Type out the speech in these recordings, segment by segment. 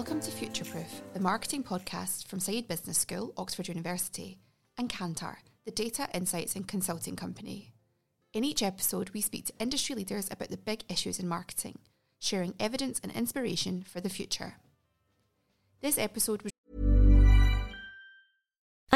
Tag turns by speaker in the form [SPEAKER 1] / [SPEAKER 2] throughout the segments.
[SPEAKER 1] Welcome to Futureproof, the marketing podcast from Saïd Business School, Oxford University, and Kantar, the data, insights, and consulting company. In each episode, we speak to industry leaders about the big issues in marketing, sharing evidence and inspiration for the future. This episode was.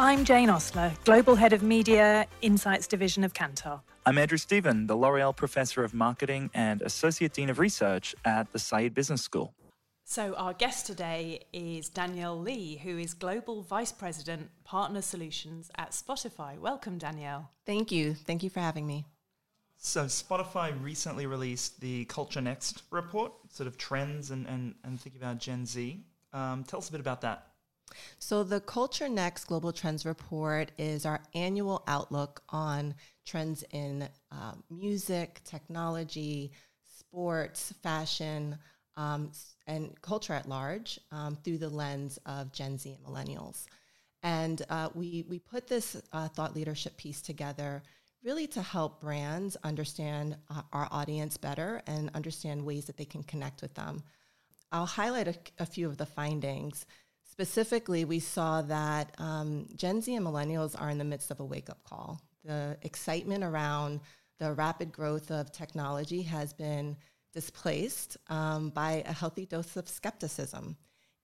[SPEAKER 2] I'm Jane Ostler, Global Head of Media Insights Division of Kantar.
[SPEAKER 3] I'm Andrew Stephen, the L'Oreal Professor of Marketing and Associate Dean of Research at the Saïd Business School.
[SPEAKER 2] So, our guest today is Danielle Lee, who is Global Vice President, Partner Solutions at Spotify. Welcome, Danielle.
[SPEAKER 4] Thank you. Thank you for having me.
[SPEAKER 3] So, Spotify recently released the Culture Next report, sort of trends and, and, and thinking about Gen Z. Um, tell us a bit about that.
[SPEAKER 4] So, the Culture Next Global Trends Report is our annual outlook on trends in uh, music, technology, sports, fashion, um, and culture at large um, through the lens of Gen Z and millennials. And uh, we, we put this uh, thought leadership piece together really to help brands understand uh, our audience better and understand ways that they can connect with them. I'll highlight a, a few of the findings. Specifically, we saw that um, Gen Z and millennials are in the midst of a wake up call. The excitement around the rapid growth of technology has been displaced um, by a healthy dose of skepticism.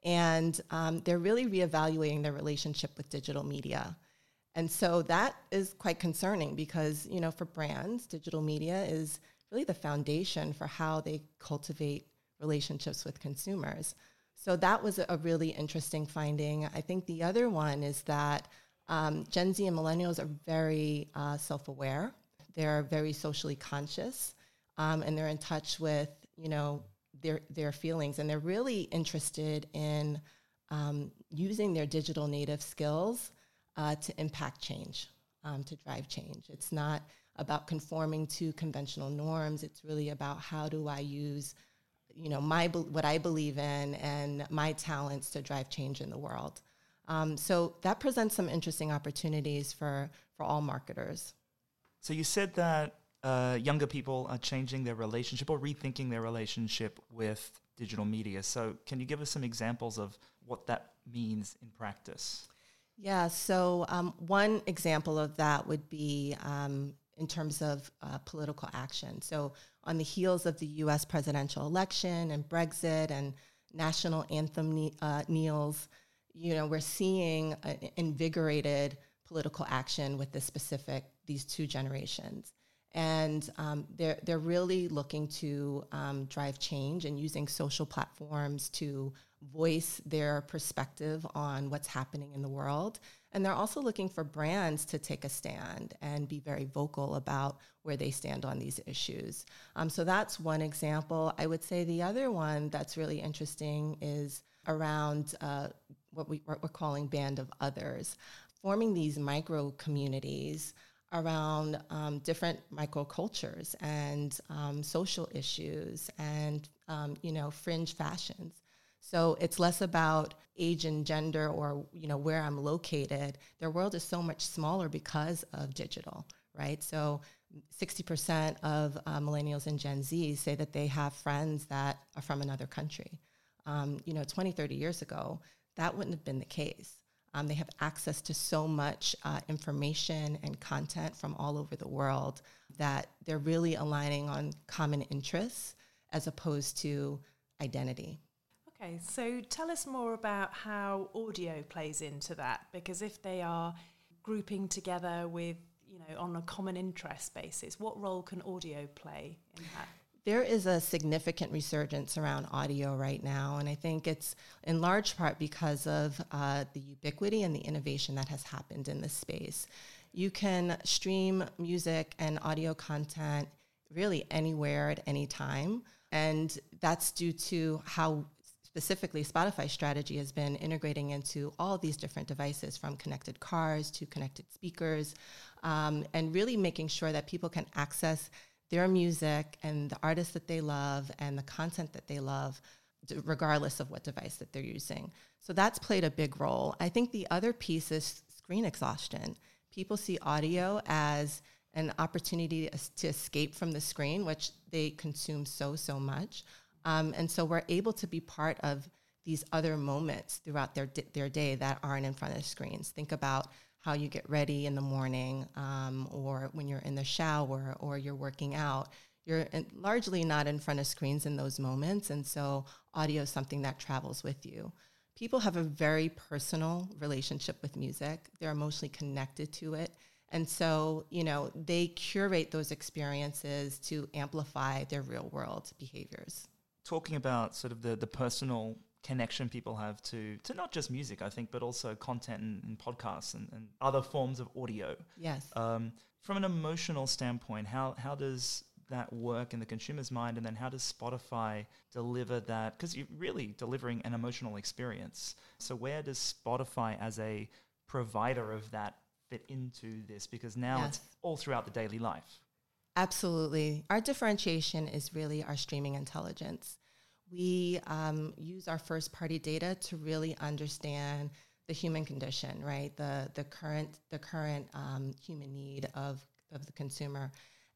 [SPEAKER 4] And um, they're really reevaluating their relationship with digital media. And so that is quite concerning because, you know, for brands, digital media is really the foundation for how they cultivate relationships with consumers. So that was a really interesting finding. I think the other one is that um, Gen Z and millennials are very uh, self aware, they're very socially conscious, um, and they're in touch with, you know, their, their feelings. And they're really interested in um, using their digital native skills uh, to impact change, um, to drive change. It's not about conforming to conventional norms. It's really about how do I use, you know, my what I believe in and my talents to drive change in the world. Um, so that presents some interesting opportunities for for all marketers.
[SPEAKER 3] So, you said that uh, younger people are changing their relationship or rethinking their relationship with digital media. So, can you give us some examples of what that means in practice?
[SPEAKER 4] Yeah, so um, one example of that would be um, in terms of uh, political action. So, on the heels of the US presidential election and Brexit and national anthem ne- uh, kneels, you know, we're seeing invigorated political action with this specific, these two generations. And um, they're, they're really looking to um, drive change and using social platforms to voice their perspective on what's happening in the world. And they're also looking for brands to take a stand and be very vocal about where they stand on these issues. Um, so that's one example. I would say the other one that's really interesting is around uh, what, we, what we're calling Band of Others, forming these micro communities around um, different microcultures and um, social issues and um, you know fringe fashions. So it's less about age and gender or you know where I'm located. Their world is so much smaller because of digital, right? So 60% of uh, millennials and Gen Z say that they have friends that are from another country. Um, you know, 20, 30 years ago, that wouldn't have been the case. Um, they have access to so much uh, information and content from all over the world that they're really aligning on common interests as opposed to identity.
[SPEAKER 2] Okay, so tell us more about how audio plays into that because if they are grouping together with, you know, on a common interest basis, what role can audio play in that?
[SPEAKER 4] There is a significant resurgence around audio right now, and I think it's in large part because of uh, the ubiquity and the innovation that has happened in this space. You can stream music and audio content really anywhere at any time, and that's due to how specifically Spotify strategy has been integrating into all these different devices from connected cars to connected speakers, um, and really making sure that people can access their music and the artists that they love and the content that they love regardless of what device that they're using. So that's played a big role. I think the other piece is screen exhaustion. People see audio as an opportunity to escape from the screen, which they consume so, so much. Um, and so we're able to be part of these other moments throughout their, their day that aren't in front of screens. Think about how you get ready in the morning um, or when you're in the shower or you're working out. You're in, largely not in front of screens in those moments. And so audio is something that travels with you. People have a very personal relationship with music, they're emotionally connected to it. And so, you know, they curate those experiences to amplify their real world behaviors.
[SPEAKER 3] Talking about sort of the, the personal connection people have to to not just music, I think, but also content and, and podcasts and, and, other forms of audio.
[SPEAKER 4] Yes.
[SPEAKER 3] Um, from an emotional standpoint, how how does that work in the consumer's mind, and then how does Spotify deliver that? Because you're really delivering an emotional experience. So where does Spotify as a provider of that fit into this? Because now yes. it's all throughout the daily life.
[SPEAKER 4] Absolutely. Our differentiation is really our streaming intelligence we um, use our first party data to really understand the human condition, right? The the current the current um, human need of of the consumer,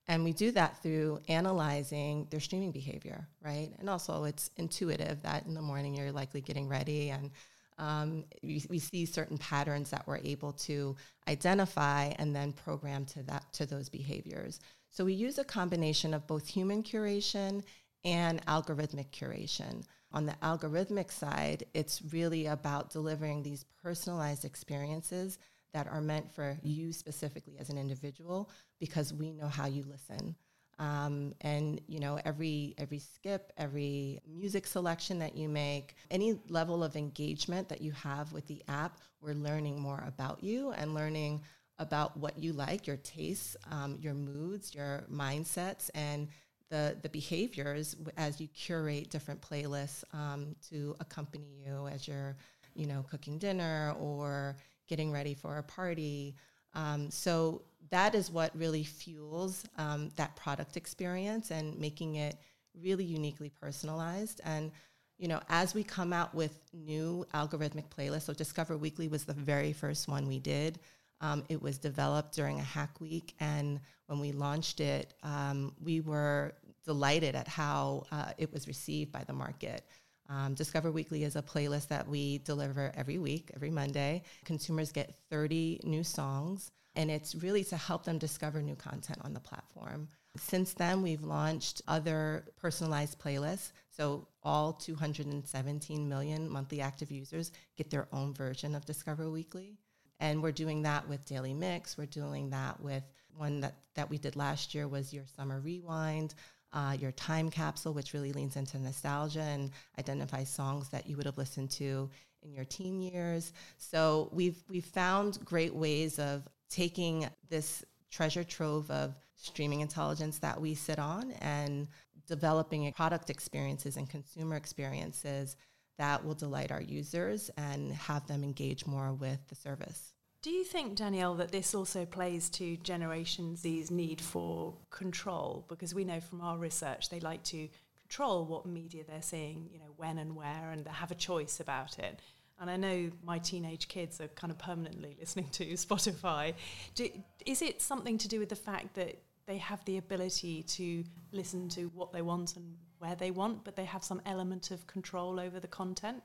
[SPEAKER 4] and we do that through analyzing their streaming behavior, right? And also, it's intuitive that in the morning you're likely getting ready, and um, we, we see certain patterns that we're able to identify and then program to that to those behaviors. So we use a combination of both human curation and algorithmic curation. On the algorithmic side, it's really about delivering these personalized experiences that are meant for you specifically as an individual because we know how you listen. Um, and you know every every skip every music selection that you make any level of engagement that you have with the app we're learning more about you and learning about what you like your tastes um, your moods your mindsets and the the behaviors as you curate different playlists um, to accompany you as you're you know cooking dinner or getting ready for a party. Um, so that is what really fuels um, that product experience and making it really uniquely personalized. And you know as we come out with new algorithmic playlists so discover weekly was the very first one we did um, it was developed during a hack week, and when we launched it, um, we were delighted at how uh, it was received by the market. Um, Discover Weekly is a playlist that we deliver every week, every Monday. Consumers get 30 new songs, and it's really to help them discover new content on the platform. Since then, we've launched other personalized playlists. So, all 217 million monthly active users get their own version of Discover Weekly. And we're doing that with Daily Mix. We're doing that with one that, that we did last year was your summer rewind, uh, your time capsule, which really leans into nostalgia and identifies songs that you would have listened to in your teen years. So we've we've found great ways of taking this treasure trove of streaming intelligence that we sit on and developing product experiences and consumer experiences that will delight our users and have them engage more with the service.
[SPEAKER 2] Do you think, Danielle, that this also plays to Generation Z's need for control? Because we know from our research they like to control what media they're seeing, you know, when and where, and have a choice about it. And I know my teenage kids are kind of permanently listening to Spotify. Do, is it something to do with the fact that they have the ability to listen to what they want and where they want, but they have some element of control over the content?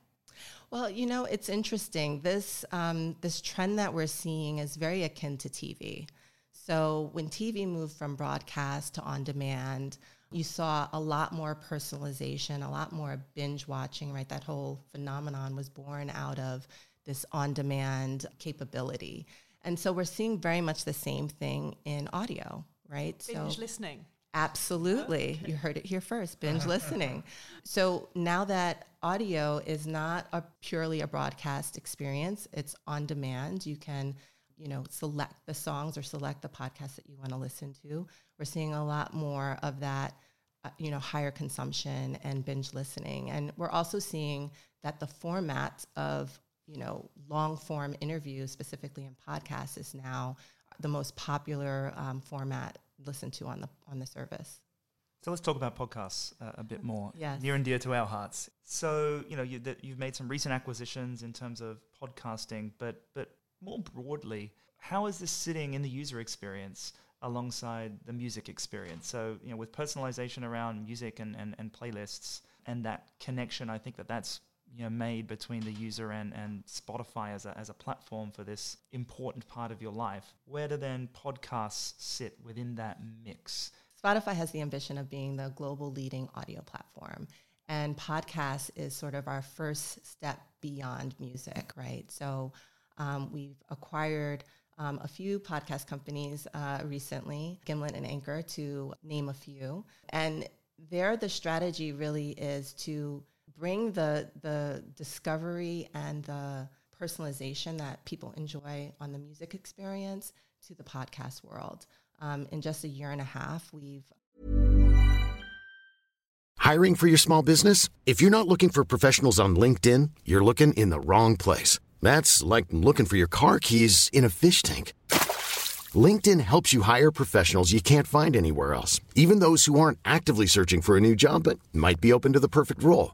[SPEAKER 4] Well, you know, it's interesting. This um, this trend that we're seeing is very akin to TV. So when TV moved from broadcast to on demand, you saw a lot more personalization, a lot more binge watching, right? That whole phenomenon was born out of this on demand capability. And so we're seeing very much the same thing in audio, right?
[SPEAKER 2] Binge
[SPEAKER 4] so
[SPEAKER 2] listening.
[SPEAKER 4] Absolutely. You heard it here first, binge listening. So now that audio is not a purely a broadcast experience, it's on demand. You can, you know, select the songs or select the podcast that you want to listen to. We're seeing a lot more of that, uh, you know, higher consumption and binge listening. And we're also seeing that the format of, you know, long form interviews, specifically in podcasts, is now the most popular um, format listened to on the on the service.
[SPEAKER 3] So let's talk about podcasts uh, a bit more.
[SPEAKER 4] Yes.
[SPEAKER 3] Near and dear to our hearts. So, you know, you, you've made some recent acquisitions in terms of podcasting, but, but more broadly, how is this sitting in the user experience alongside the music experience? So, you know, with personalization around music and, and, and playlists and that connection, I think that that's you know, made between the user and, and Spotify as a, as a platform for this important part of your life. Where do then podcasts sit within that mix?
[SPEAKER 4] Spotify has the ambition of being the global leading audio platform. And podcast is sort of our first step beyond music, right? So um, we've acquired um, a few podcast companies uh, recently, Gimlet and Anchor, to name a few. And there, the strategy really is to bring the, the discovery and the personalization that people enjoy on the music experience to the podcast world. Um, in just a year and a half, we've
[SPEAKER 5] Hiring for your small business? If you're not looking for professionals on LinkedIn, you're looking in the wrong place. That's like looking for your car keys in a fish tank. LinkedIn helps you hire professionals you can't find anywhere else, even those who aren't actively searching for a new job but might be open to the perfect role.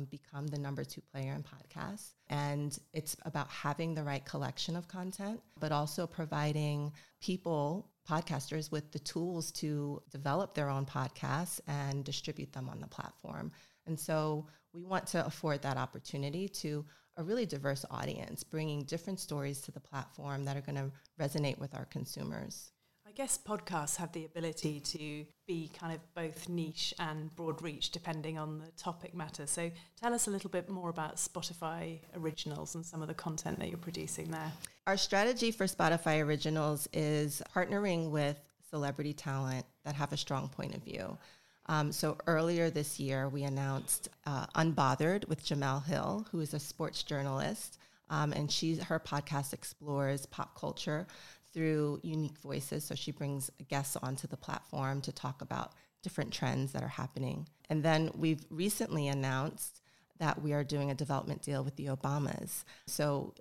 [SPEAKER 4] Um, become the number two player in podcasts. And it's about having the right collection of content, but also providing people, podcasters, with the tools to develop their own podcasts and distribute them on the platform. And so we want to afford that opportunity to a really diverse audience, bringing different stories to the platform that are going to resonate with our consumers.
[SPEAKER 2] I guess podcasts have the ability to be kind of both niche and broad reach depending on the topic matter. So tell us a little bit more about Spotify Originals and some of the content that you're producing there.
[SPEAKER 4] Our strategy for Spotify Originals is partnering with celebrity talent that have a strong point of view. Um, so earlier this year, we announced uh, Unbothered with Jemele Hill, who is a sports journalist. Um, and she's her podcast explores pop culture through unique voices. So she brings guests onto the platform to talk about different trends that are happening. And then we've recently announced that we are doing a development deal with the Obamas. So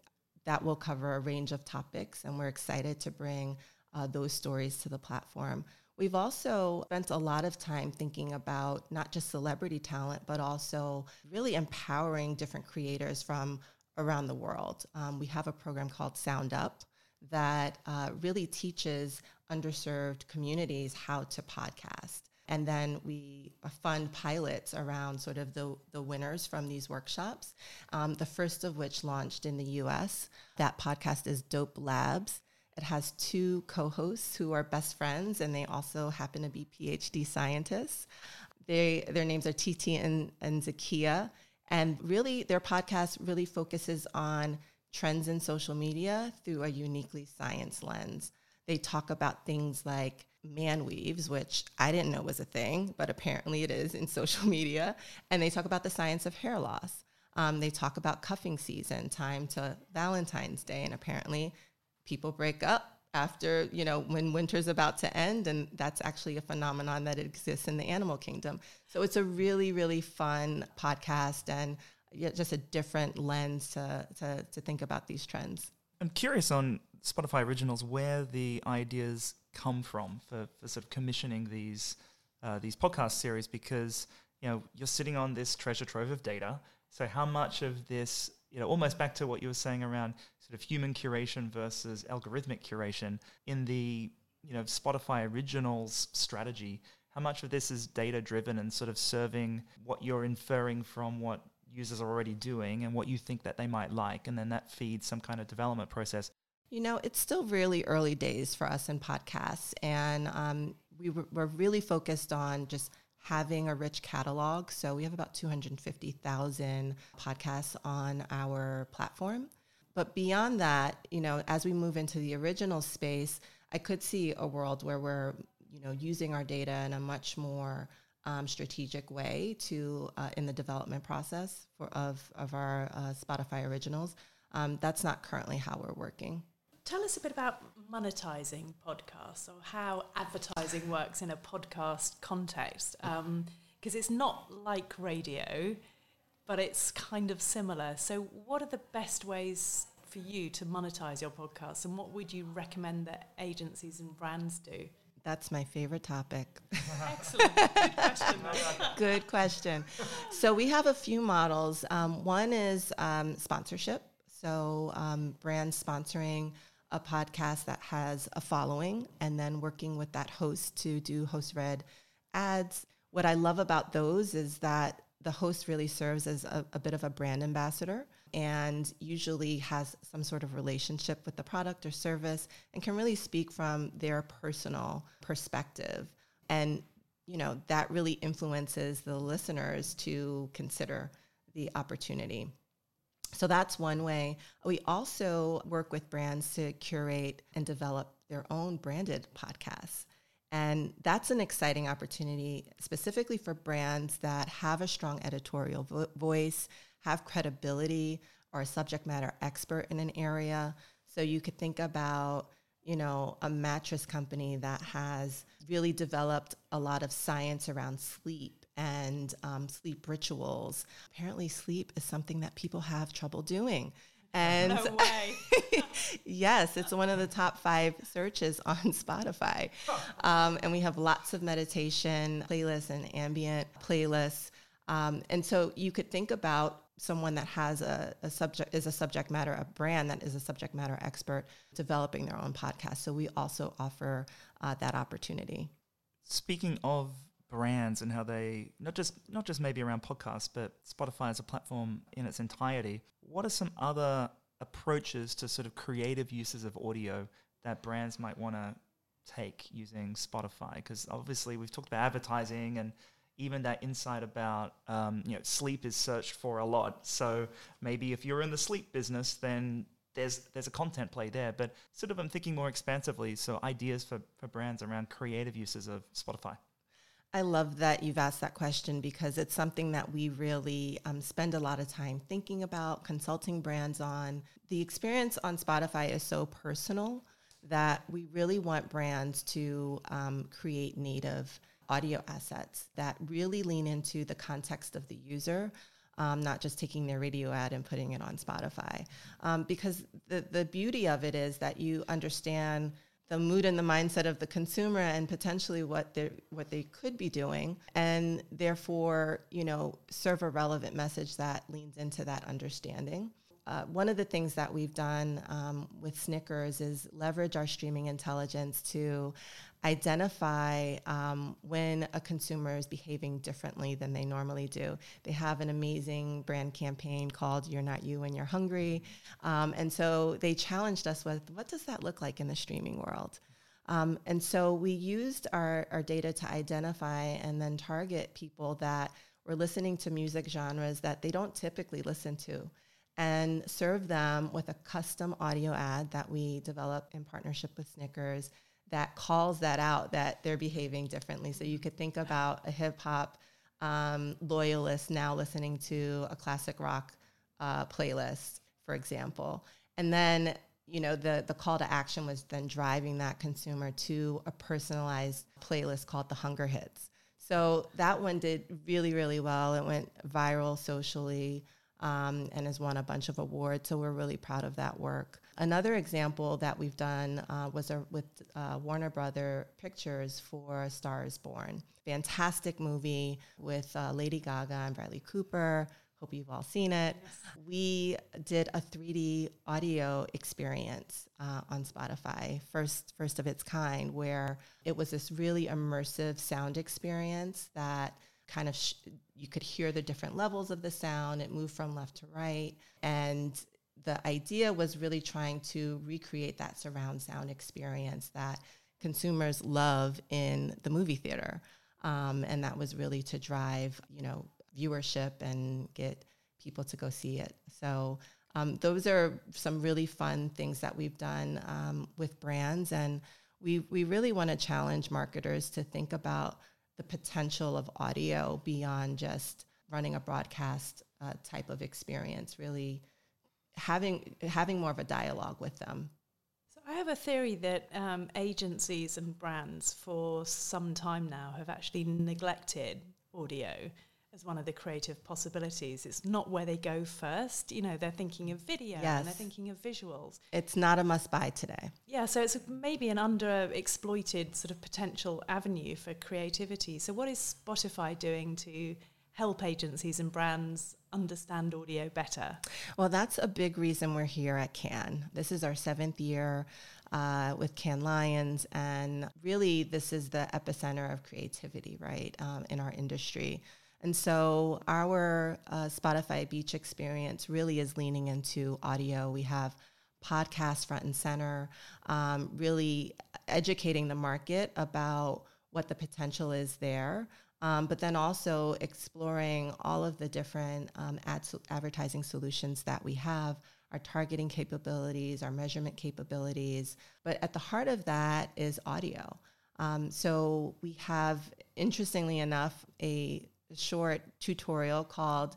[SPEAKER 4] that will cover a range of topics, and we're excited to bring uh, those stories to the platform. We've also spent a lot of time thinking about not just celebrity talent, but also really empowering different creators from around the world. Um, we have a program called Sound Up that uh, really teaches underserved communities how to podcast. And then we fund pilots around sort of the, the winners from these workshops. Um, the first of which launched in the US. That podcast is Dope Labs. It has two co hosts who are best friends, and they also happen to be PhD scientists. They their names are Titi and, and Zakiya. And really their podcast really focuses on trends in social media through a uniquely science lens. They talk about things like man weaves, which I didn't know was a thing, but apparently it is in social media. And they talk about the science of hair loss. Um, they talk about cuffing season, time to Valentine's Day, and apparently people break up after you know when winter's about to end and that's actually a phenomenon that exists in the animal kingdom so it's a really really fun podcast and just a different lens to, to, to think about these trends.
[SPEAKER 3] I'm curious on spotify originals where the ideas come from for, for sort of commissioning these uh, these podcast series because you know you're sitting on this treasure trove of data. So how much of this you know almost back to what you were saying around sort of human curation versus algorithmic curation in the you know Spotify originals strategy how much of this is data driven and sort of serving what you're inferring from what users are already doing and what you think that they might like and then that feeds some kind of development process.
[SPEAKER 4] You know it's still really early days for us in podcasts and um, we were, we're really focused on just having a rich catalog. So we have about 250000 podcasts on our platform. But beyond that, you know, as we move into the original space, I could see a world where we're, you know, using our data in a much more um, strategic way to uh, in the development process for of of our uh, Spotify originals. Um, that's not currently how we're working.
[SPEAKER 2] Tell us a bit about monetizing podcasts or how advertising works in a podcast context, because um, it's not like radio but it's kind of similar. So, what are the best ways for you to monetize your podcast, and what would you recommend that agencies and brands do?
[SPEAKER 4] That's my favorite topic.
[SPEAKER 2] Excellent. Good question.
[SPEAKER 4] Good question. So, we have a few models. Um, one is um, sponsorship. So, um, brands sponsoring a podcast that has a following and then working with that host to do host read ads. What I love about those is that the host really serves as a, a, bit of a brand ambassador and usually has some sort of relationship with the product or service and can really speak from their personal perspective. And, you know, that really influences the listeners to consider the opportunity. So that's one way. We also work with brands to curate and develop their own branded podcasts. And that's an exciting opportunity, specifically for brands that have a strong editorial vo- voice, have credibility, or a subject matter expert in an area. So you could think about, you know, a mattress company that has really developed a lot of science around sleep and um, sleep rituals. Apparently, sleep is something that people have trouble doing.
[SPEAKER 2] And no
[SPEAKER 4] yes, it's one of the top five searches on Spotify. Um, and we have lots of meditation playlists and ambient playlists. Um, and so you could think about someone that has a, a, subject is a subject matter a brand that is a subject matter expert developing their own podcast so we also offer uh, that opportunity
[SPEAKER 3] speaking of brands and how they not just not just maybe around podcasts but spotify as a platform in its entirety what are some other approaches to sort of creative uses of audio that brands might want to take using Spotify? Because obviously we've talked about advertising and even that insight about um, you know sleep is searched for a lot. So maybe if you're in the sleep business, then there's there's a content play there. But sort of I'm thinking more expansively. So ideas for, for brands around creative uses of Spotify.
[SPEAKER 4] I love that you've asked that question because it's something that we really um, spend a lot of time thinking about, consulting brands on. The experience on Spotify is so personal that we really want brands to um, create native audio assets that really lean into the context of the user. Um, not just taking their radio ad and putting it on Spotify. Um, because the, the beauty of it is that you understand the mood and the mindset of the consumer and potentially what they what they could be doing and therefore you know serve a relevant message that leans into that understanding uh, one of the things that we've done um, with Snickers is leverage our streaming intelligence to identify um, when a consumer is behaving differently than they normally do. They have an amazing brand campaign called You're Not You When You're Hungry. Um, and so they challenged us with what does that look like in the streaming world? Um, and so we used our, our data to identify and then target people that were listening to music genres that they don't typically listen to and serve them with a custom audio ad that we develop in partnership with Snickers that calls that out that they're behaving differently. So you could think about a hip hop um, loyalist now listening to a classic rock uh, playlist, for example. And then, you know, the, the call to action was then driving that consumer to a personalized playlist called the Hunger Hits. So that one did really, really well. It went viral socially um, and has won a bunch of awards. So we're really proud of that work. Another example that we've done uh, was a, with uh, Warner Brother Pictures for Stars Born. Fantastic movie with uh, Lady Gaga and Bradley Cooper. Hope you've all seen it. Yes. We did a 3D audio experience uh, on Spotify, first first of its kind, where it was this really immersive sound experience that kind of sh- you could hear the different levels of the sound. It moved from left to right, and the idea was really trying to recreate that surround sound experience that consumers love in the movie theater. Um, and that was really to drive, you know, viewership and get people to go see it. So um, those are some really fun things that we've done um, with brands, and we we really want to challenge marketers to think about the potential of audio beyond just running a broadcast uh, type of experience. Really having having more of a dialogue with them.
[SPEAKER 2] So I have a theory that um, agencies and brands for some time now have actually neglected audio as one of the creative possibilities. It's not where they go first. You know, they're thinking of video yes. and they're thinking of visuals.
[SPEAKER 4] It's not a must buy today.
[SPEAKER 2] Yeah, so it's maybe an underexploited sort of potential avenue for creativity. So, what is Spotify doing to help agencies and brands understand audio better?
[SPEAKER 4] Well, that's a big reason we're here at Cannes. This is our seventh year. Uh, with Cannes Lions, and really, this is the epicenter of creativity, right, um, in our industry. And so our uh, Spotify Beach experience really is leaning into audio. We have podcasts front and center, um, really educating the market about what the potential is there. Um, but then also exploring all of the different um, ad so- advertising solutions that we have, our targeting capabilities, our measurement capabilities. But at the heart of that is audio. Um, so we have, interestingly enough, a short tutorial called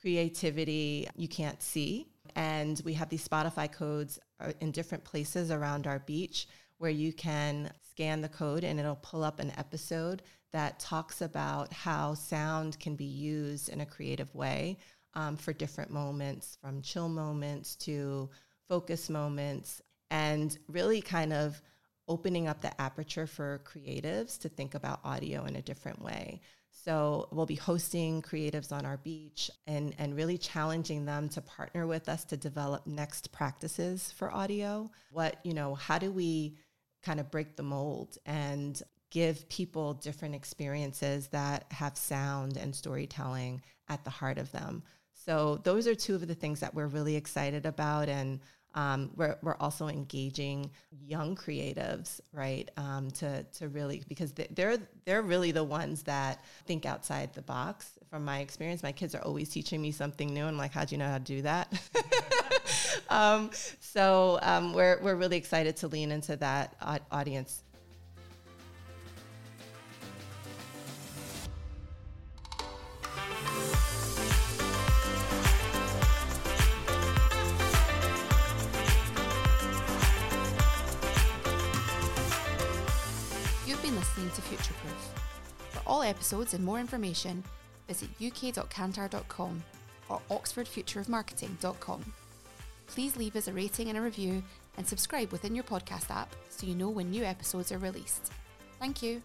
[SPEAKER 4] Creativity You Can't See. And we have these Spotify codes uh, in different places around our beach where you can scan the code and it'll pull up an episode that talks about how sound can be used in a creative way um, for different moments, from chill moments to focus moments, and really kind of opening up the aperture for creatives to think about audio in a different way. So we'll be hosting creatives on our beach and, and really challenging them to partner with us to develop next practices for audio. What, you know, how do we kind of break the mold and give people different experiences that have sound and storytelling at the heart of them? So those are two of the things that we're really excited about and um, we're, we're also engaging young creatives, right? Um, to, to really, because they're, they're really the ones that think outside the box. From my experience, my kids are always teaching me something new. I'm like, how do you know how to do that? um, so um, we're, we're really excited to lean into that audience
[SPEAKER 1] to Futureproof. For all episodes and more information, visit uk.kantar.com or oxfordfutureofmarketing.com. Please leave us a rating and a review and subscribe within your podcast app so you know when new episodes are released. Thank you.